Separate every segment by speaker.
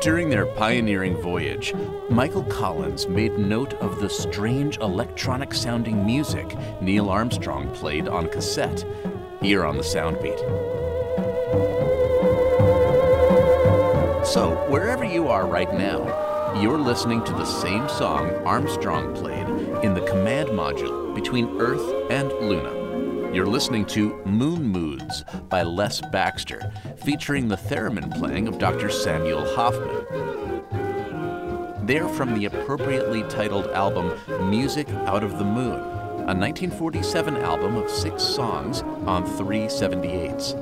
Speaker 1: During their pioneering voyage, Michael Collins made note of the strange electronic sounding music Neil Armstrong played on cassette, here on the Soundbeat. So, wherever you are right now, you're listening to the same song Armstrong played in the command module between Earth and Luna. You're listening to Moon Moods by Les Baxter, featuring the theremin playing of Dr. Samuel Hoffman. They're from the appropriately titled album Music Out of the Moon, a 1947 album of six songs on three 78s.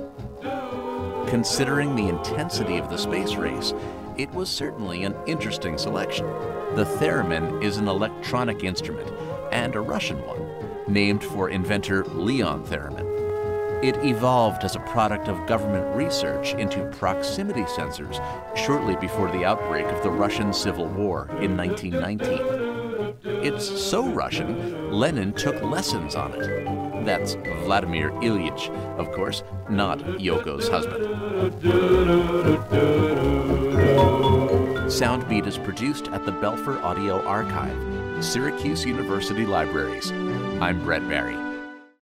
Speaker 1: Considering the intensity of the space race, it was certainly an interesting selection. The theremin is an electronic instrument, and a Russian one named for inventor Leon Theremin. It evolved as a product of government research into proximity sensors shortly before the outbreak of the Russian Civil War in 1919. It's so Russian, Lenin took lessons on it. That's Vladimir Ilyich, of course, not Yoko's husband. Soundbeat is produced at the Belfer Audio Archive, Syracuse University Libraries. I'm Brett Barry.